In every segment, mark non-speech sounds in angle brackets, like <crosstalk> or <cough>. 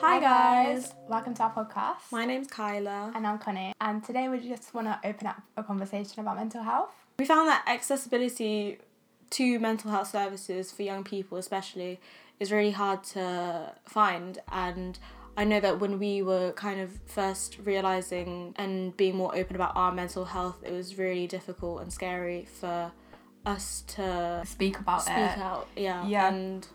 Hi guys, welcome to our podcast. My name's Kyla. and I'm Connie, and today we just want to open up a conversation about mental health. We found that accessibility to mental health services for young people, especially, is really hard to find. And I know that when we were kind of first realizing and being more open about our mental health, it was really difficult and scary for us to Speak about speak it. out. Yeah. Yeah. And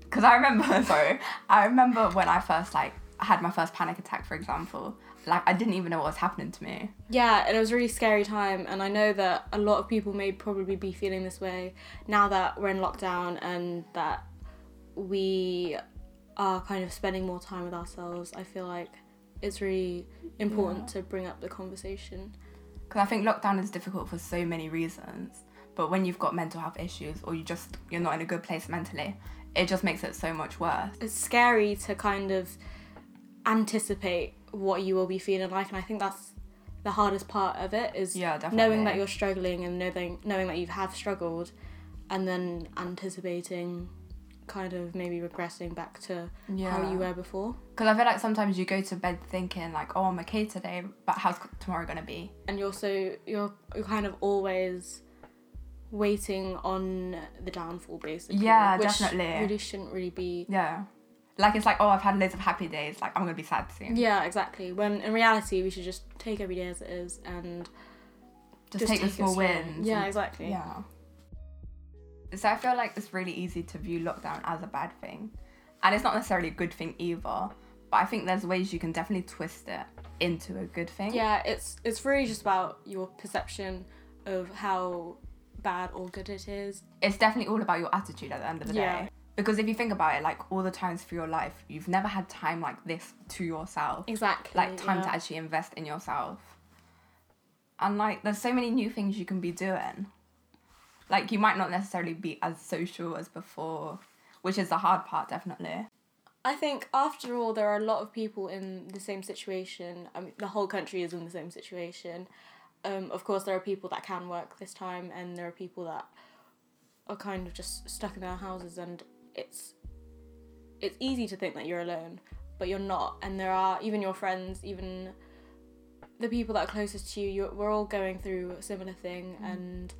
Because I remember, <laughs> sorry, I remember when I first like had my first panic attack, for example. Like I didn't even know what was happening to me. Yeah, and it was a really scary time, and I know that a lot of people may probably be feeling this way now that we're in lockdown and that we are kind of spending more time with ourselves. I feel like it's really important to bring up the conversation. Because I think lockdown is difficult for so many reasons. But when you've got mental health issues or you just you're not in a good place mentally, it just makes it so much worse. It's scary to kind of anticipate what you will be feeling like, and I think that's the hardest part of it is Yeah, knowing that you're struggling and knowing knowing that you have struggled, and then anticipating, kind of maybe regressing back to how you were before. Because I feel like sometimes you go to bed thinking like, oh, I'm okay today, but how's tomorrow gonna be? And you're so you're you're kind of always waiting on the downfall, basically. Yeah, which definitely. Really shouldn't really be. Yeah. Like it's like, oh, I've had loads of happy days. Like I'm gonna be sad soon. Yeah, exactly. When in reality, we should just take every day as it is and Just, take, the it small wins. Yeah, exactly. Yeah. So I feel like it's really easy to view lockdown as a bad thing, and it's not necessarily a good thing either. But I think there's ways you can definitely twist it into a good thing. Yeah, it's it's really just about your perception of how bad or good it is. It's definitely all about your attitude at the end of the Yeah. day. Because if you think about it, like all the times through your life, you've never had time like this to yourself. Exactly. like time yeah. to actually invest in yourself. And like there's so many new things you can be doing. Like you might not necessarily be as social as before, which is the hard part definitely. I think after all, there are a lot of people in the same situation. I mean, the whole country is in the same situation. Um, of course, there are people that can work this time, and there are people that are kind of just stuck in their houses, and it's it's easy to think that you're alone, but you're not. And there are even your friends, even the people that are closest to you. You're, we're all going through a similar thing, and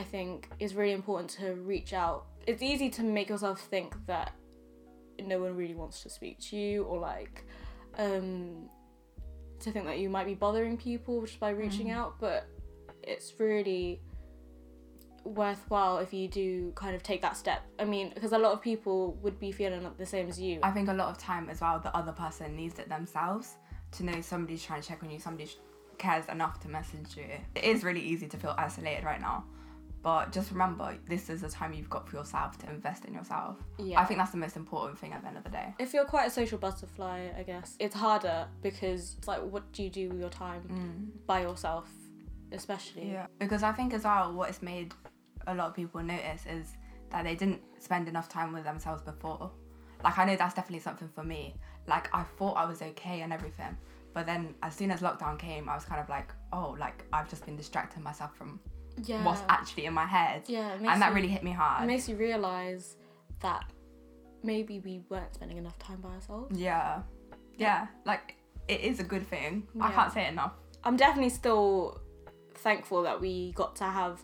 I think it's really important to reach out. It's easy to make yourself think that no one really wants to speak to you or like um to think that you might be bothering people just by reaching out but it's really worthwhile if you do kind of take that step i mean because a lot of people would be feeling the same as you I think a lot of time as well, the other person needs it themselves to know somebody's trying to check on you, somebody cares enough to message you. It is really easy to feel isolated right now. But just remember, this is the time you've got for yourself to invest in yourself. Yeah. I think that's the most important thing at the end of the day. if you're quite a social butterfly i guess it's harder because it's like what do you do with your time mm. by yourself especially Yeah. Because I think as well, what it's made a lot of people notice is that they didn't spend enough time with themselves before. Like I know that's definitely something for me. Like I thought I was okay and everything, but then as soon as lockdown came, I was kind of like, oh, like I've just been distracting myself from yeah what's actually in my head. Yeah, and that you- really hit me hard. it makes you realize that maybe we weren't spending enough time by ourselves yeah. Yeah. Like it is a good thing. I can't say it enough. I'm definitely still thankful that we got to have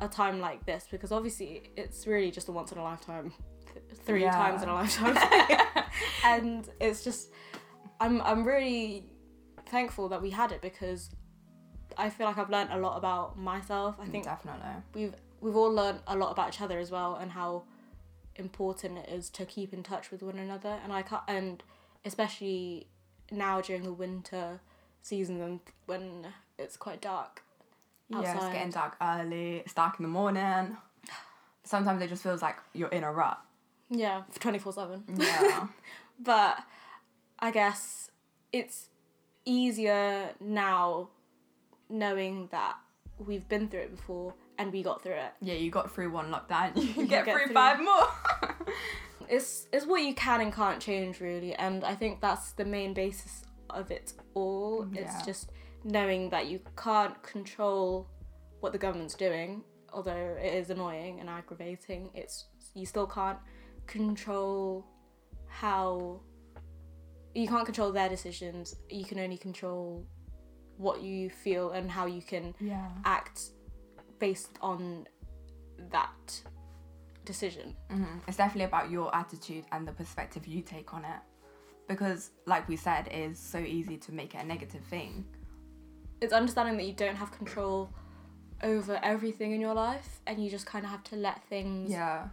a time like this because obviously it's really just a once in a lifetime, th- three Yeah. times in a <laughs> lifetime, and it's just I'm I'm really thankful that we had it because I feel like I've learned a lot about myself. I mm, think definitely. we've we've all learned a lot about each other as well and how important it is to keep in touch with one another and I can't and especially now during the winter season and when it's quite dark Yeah, it's getting dark early. It's dark in the morning. <sighs> Sometimes it just feels like you're in a rut. yeah 24 7 Yeah. <laughs> but I guess it's easier now knowing that we've been through it before and we got through it yeah, you got through one lockdown. <laughs> You You get, get through through. five more. <laughs> <laughs> it's it's what you can and can't change really and i think that's the main basis of it all Yeah. it's just knowing that you can't control what the government's doing, although it is annoying and aggravating, it's you still can't control how you can't control their decisions. You can only control what you feel and how you can Yeah. act based on that decision. hmm It's definitely about your attitude and the perspective you take on it. Because, like we said, it is so easy to make it a negative thing. It's understanding that you don't have control over everything in your life and you just kind of have to let things Yeah.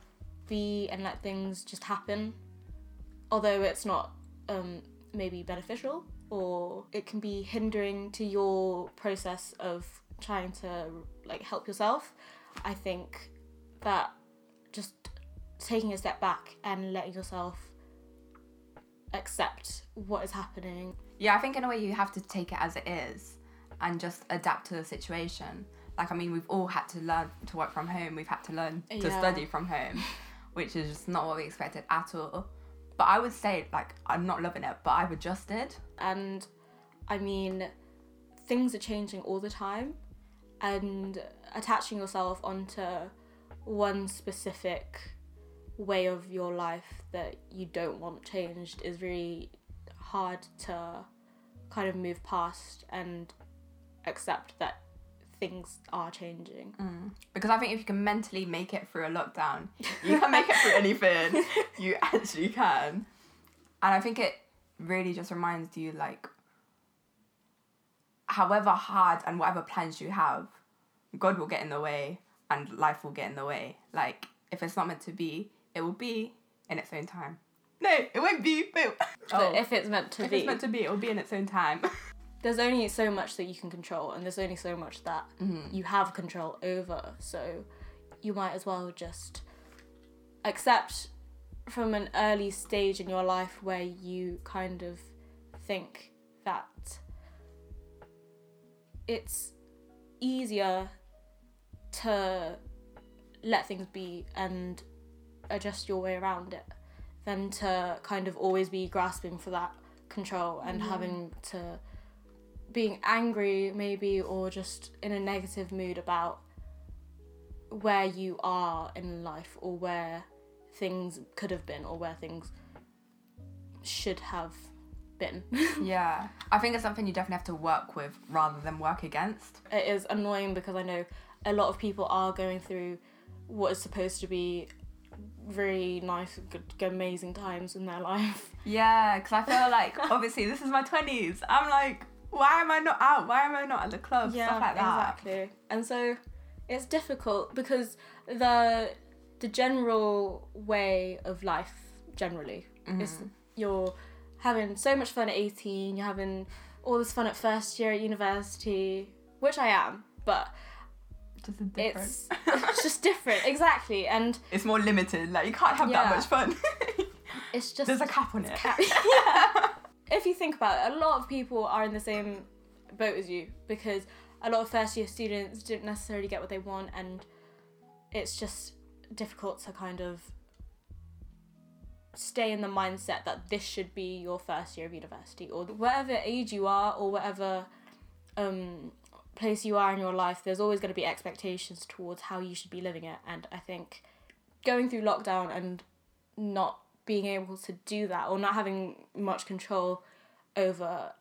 be and let things just happen. Although it's not um, maybe beneficial or it can be hindering to your process of trying to like help yourself. I think that just taking a step back and letting yourself accept what is happening. Yeah, I think in a way you have to take it as it is and just adapt to the situation. Like, I mean, we've all had to learn to work from home, we've had to learn to Yeah. study from home, <laughs> which is just not what we expected at all. But I would say, like, I'm not loving it, but I've adjusted. And I mean, things are changing all the time, and attaching yourself onto one specific way of your life that you don't want changed is really hard to kind of move past and accept that things are changing. Mm. Because I think if you can mentally make it through a lockdown, <laughs> you can make it through anything. You actually can. And I think it really just reminds you like however hard and whatever plans you have, God will get in the way and life will get in the way. Like if it's not meant to be, it will be in its own time. No, it won't be. But <laughs> But oh. if it's meant to Oh. if be, it's meant to be, it will be in its own time. <laughs> there's only so much that you can control and there's only so much that mm-hmm. you have control over so you might as well just accept from an early stage in your life where you kind of think that it's easier to let things be and adjust your way around it than to kind of always be grasping for that control and having to being angry maybe or just in a negative mood about where you are in life or where things could have been or where things should have been. <laughs> yeah. I think it's something you definitely have to work with rather than work against. it is annoying because I know a lot of people are going through what is supposed to be very nice, good, amazing times in their life. <laughs> Yeah, because I feel like <laughs> obviously this is my twenties. I'm like, why am I not out? Why am I not at the club? Stuff like that. exactly. And so it's difficult because the the general way of life generally is Mm-hmm. you're having so much fun at 18 you're having all this fun at first year at university which i am but Just a different. it's it's just different exactly and <laughs> It's more limited. Like you can't have Yeah. that much fun. <laughs> it's just There's a cap on it. <laughs> if you think about it, a lot of people are in the same boat as you because a lot of first year students didn't necessarily get what they want, and it's just difficult to kind of stay in the mindset that this should be your first year of university or whatever age you are or whatever um, place you are in your life there's always going to be expectations towards how you should be living it. And i think going through lockdown and not being able to do that or not having much control over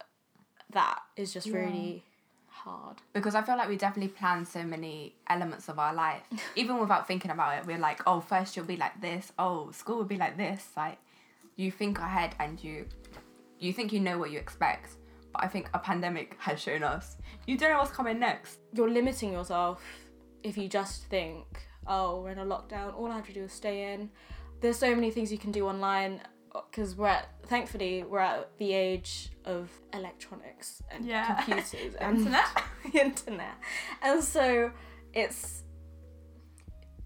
that is just really hard. Because I feel like we definitely plan so many elements of our life, <laughs> even without thinking about it. We're like, oh, first you'll be like this. Oh, school will be like this. Like, you think ahead and you, you think you know what you expect. But I think a pandemic has shown us you don't know what's coming next. You're limiting yourself if you just think, oh, we're in a lockdown, all I have to do is stay in. There's so many things you can do online because we're at, thankfully, we're at the age of electronics and Yeah. computers <laughs> and Internet. the <laughs> internet. And so it's,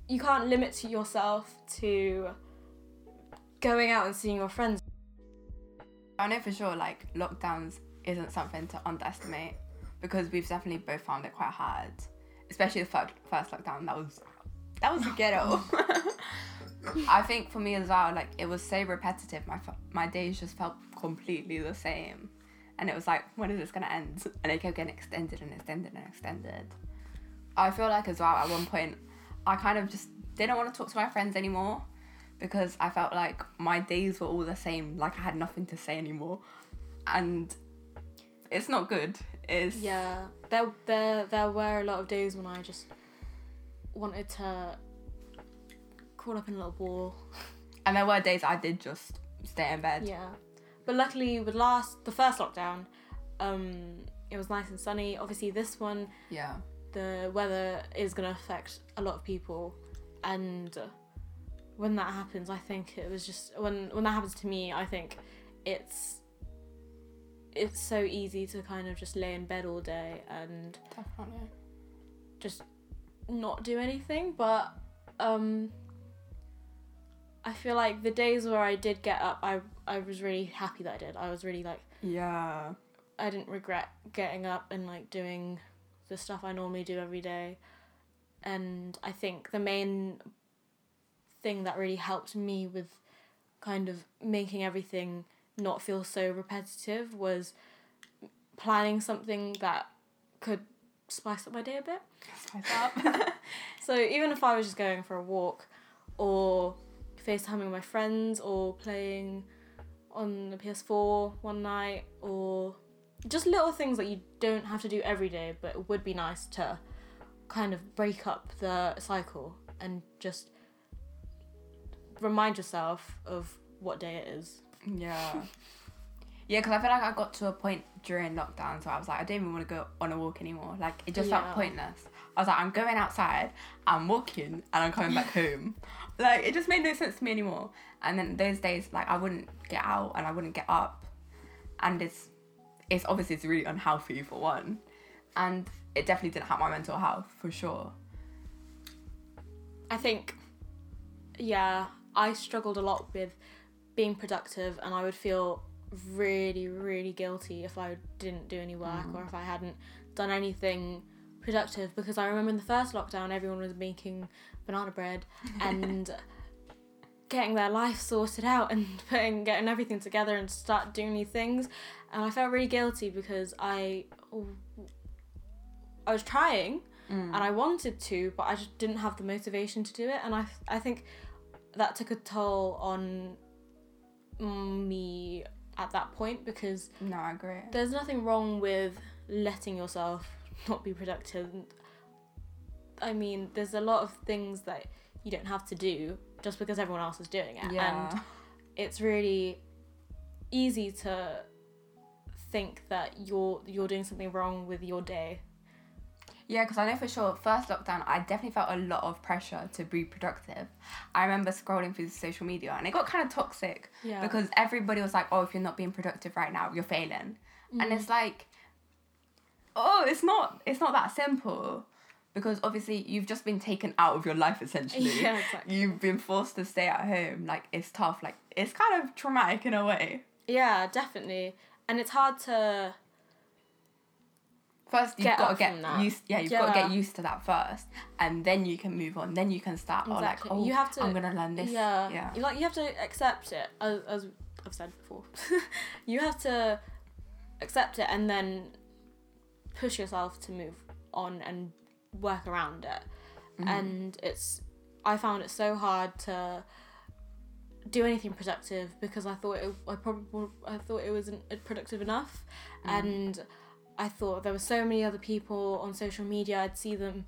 you can't limit yourself to going out and seeing your friends. I know for sure, like lockdowns isn't something to underestimate because we've definitely both found it quite hard, especially the first, first lockdown. That was that was a ghetto. <laughs> I think for me as well, like it was so repetitive. My my days just felt completely the same, and it was like, when is this gonna end? And it kept getting extended and extended and extended. I feel like as well at one point, I kind of just didn't want to talk to my friends anymore because I felt like my days were all the same. Like I had nothing to say anymore, and it's not good. It's Yeah, there there there were a lot of days when I just wanted to crawl up in a little ball. And there were days I did just stay in bed. Yeah, but luckily with last the first lockdown, um, it was nice and sunny. Obviously, this one Yeah. the weather is gonna affect a lot of people, and when that happens, I think it was just when when that happens to me, I think it's it's so easy to kind of just lay in bed all day and Definitely. just not do anything but um i feel like the days where i did get up i i was really happy that i did i was really like Yeah. i didn't regret getting up and like doing the stuff i normally do every day and i think the main thing that really helped me with kind of making everything not feel so repetitive was planning something that could spice up my day a bit Spice up. <laughs> so even if I was just going for a walk or FaceTiming with my friends or playing on the PS4 one night or just little things that you don't have to do every day but it would be nice to kind of break up the cycle and just remind yourself of what day it is. Yeah. <laughs> Yeah, because I feel like I got to a point during lockdown, so I was like, I don't even want to go on a walk anymore. Like, it just Yeah. felt pointless. I was like, I'm going outside, I'm walking, and I'm coming back home. Like, it just made no sense to me anymore. And then those days, like, I wouldn't get out and I wouldn't get up. And it's, it's obviously it's really unhealthy for one. And it definitely didn't help my mental health, for sure. I think, yeah, I struggled a lot with being productive, and I would feel really, really guilty if I didn't do any work mm. or if I hadn't done anything productive. Because I remember in the first lockdown, everyone was making banana bread <laughs> and getting their life sorted out and <laughs> putting getting everything together and start doing new things, and I felt really guilty because I. I was trying, mm. and I wanted to, but I just didn't have the motivation to do it. And I, I think that took a toll on me at that point because No, I agree. there's nothing wrong with letting yourself not be productive. I mean, there's a lot of things that you don't have to do just because everyone else is doing it. Yeah. And it's really easy to think that you're you're doing something wrong with your day. Yeah, because I know for sure, first lockdown, I definitely felt a lot of pressure to be productive. I remember scrolling through social media and it got kind of toxic Yeah. because everybody was like, oh, if you're not being productive right now, you're failing. And mm. it's like, oh, it's not, it's not that simple. Because obviously you've just been taken out of your life essentially. <laughs> Yeah, exactly. You've been forced to stay at home. Like it's tough. Like it's kind of traumatic in a way. Yeah, definitely. And it's hard to First, you've Get got to get used. Yeah, you've got to get used to that first, and then you can move on. Then you can start. Or like, Exactly. oh, You have to- I'm gonna learn this. Yeah. yeah. You like you have to accept it as, as I've said before. <laughs> you have to accept it and then push yourself to move on and work around it. Mm-hmm. And it's I found it so hard to do anything productive because I thought it, I probably I thought it wasn't productive enough, Mm. and I thought there were so many other people on social media. I'd see them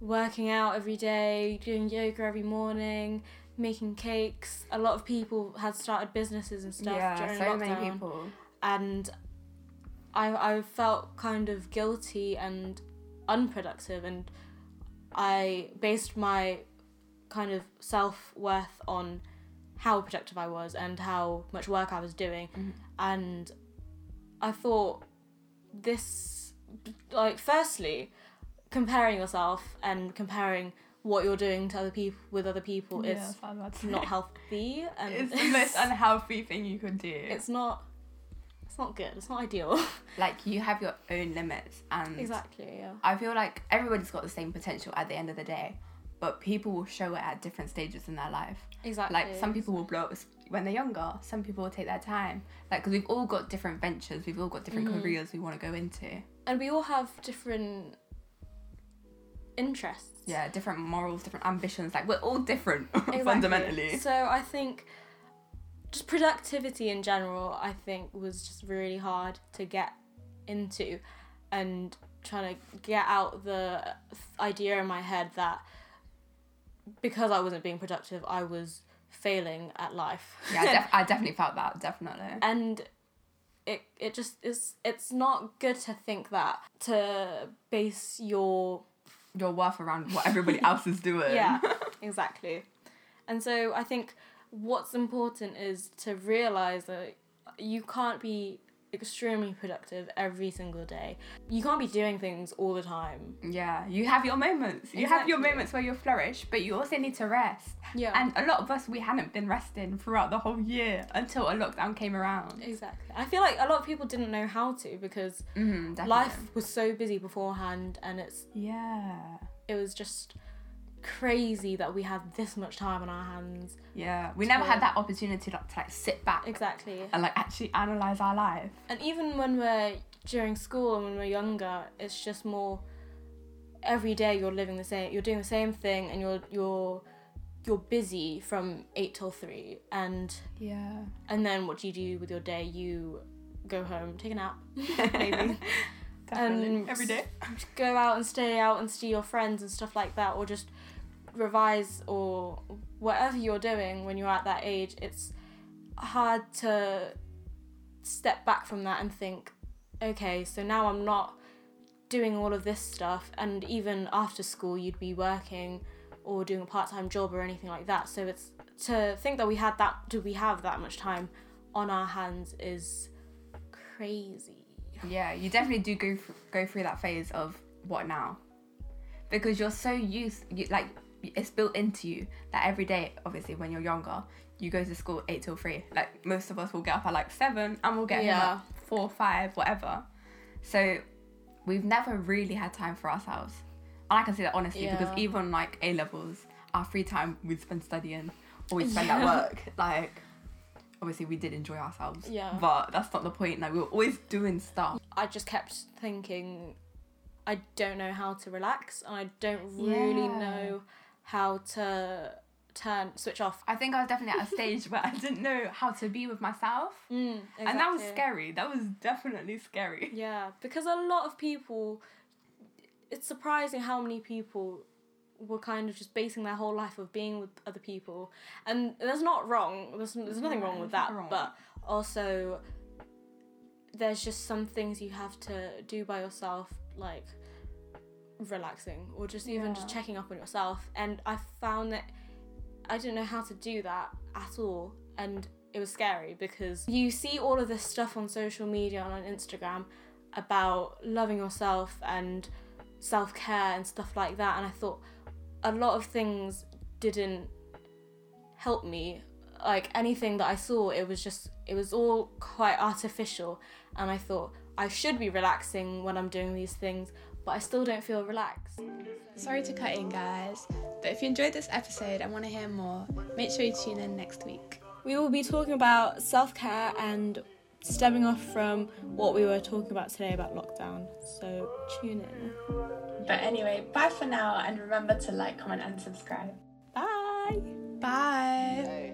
working out every day, doing yoga every morning, making cakes. A lot of people had started businesses and stuff yeah, during so lockdown, many people. and I I felt kind of guilty and unproductive, and I based my kind of self worth on how productive I was and how much work I was doing, Mhm. and I thought this like firstly comparing yourself and comparing what you're doing to other people with other people is not healthy and It's the <laughs> most unhealthy thing you could do. it's not it's not good it's not ideal <laughs> like you have your own limits, and exactly yeah I feel like everybody's got the same potential at the end of the day, but people will show it at different stages in their life. exactly Like some people will blow up, when they're younger. Some people will take their time, like because we've all got different ventures, we've all got different Mm-hmm. careers we want to go into. And we all have different interests. Yeah, different morals, different ambitions. Like we're all different <laughs> Exactly. fundamentally. So I think just productivity in general, I think was just really hard to get into and trying to get out the idea in my head that because I wasn't being productive, I was failing at life. Yeah, I, def- <laughs> I definitely felt that. Definitely. and it it just is it's not good to think that to base your Your worth around what everybody else is doing. <laughs> yeah <laughs> exactly and so i think what's important is to realize that you can't be extremely productive every single day you can't be doing things all the time Yeah, you have your moments. You have your moments where you flourish, but you also need to rest. yeah And a lot of us, we hadn't been resting throughout the whole year until a lockdown came around. exactly i feel like a lot of people didn't know how to because Mm, life was so busy beforehand and it's Yeah. it was just crazy that we had this much time on our hands Yeah. We never had that opportunity to, to like sit back exactly and like actually analyze our life. And even when we're during school and when we're younger, it's just more every day you're living the same you're doing the same thing and you're you're you're busy from eight till three and Yeah. and then what do you do with your day? You go home, take a nap, <laughs> maybe. Definitely. And Every day. go out and stay out and see your friends and stuff like that, or just revise or whatever you're doing when you're at that age. It's hard to step back from that and think, okay, so now I'm not doing all of this stuff, and even after school, you'd be working or doing a part time job or anything like that. So it's to think that we had that, do we have that much time on our hands is crazy. Yeah, you definitely do go go through that phase of what now, because you're so used, you, like it's built into you that every day, obviously when you're younger, you go to school eight till three. Like most of us will get up at like seven, and we'll get Yeah. at four, five, whatever. So we've never really had time for ourselves, and I can say that honestly because even like A levels, our free time we spend studying or we spend at work, like. Obviously, we did enjoy ourselves, Yeah. but that's not the point. Like we were always doing stuff. I just kept thinking, I don't know how to relax, and I don't really Yeah. know how to turn switch off. I think I was definitely at a stage where I didn't know how to be with myself. <laughs> Mm, And that was scary. That was definitely scary. <laughs> Yeah, because a lot of people, it's surprising how many people were kind of just basing their whole life of being with other people, and there's not wrong. There's there's nothing No, wrong with that, wrong. but also there's just some things you have to do by yourself, like relaxing or just even just checking up on yourself. And I found that I didn't know how to do that at all, and it was scary because you see all of this stuff on social media and on Instagram about loving yourself and self care and stuff like that. And I thought a lot of things didn't help me. Like anything that I saw, it was just, it was all quite artificial. And I thought I should be relaxing when I'm doing these things, but I still don't feel relaxed. Sorry to cut in, guys, but if you enjoyed this episode and want to hear more, make sure you tune in next week. We will be talking about self care and stemming off from what we were talking about today about lockdown. So tune in. But anyway, bye for now, and remember to like, comment, and subscribe. Bye. Bye.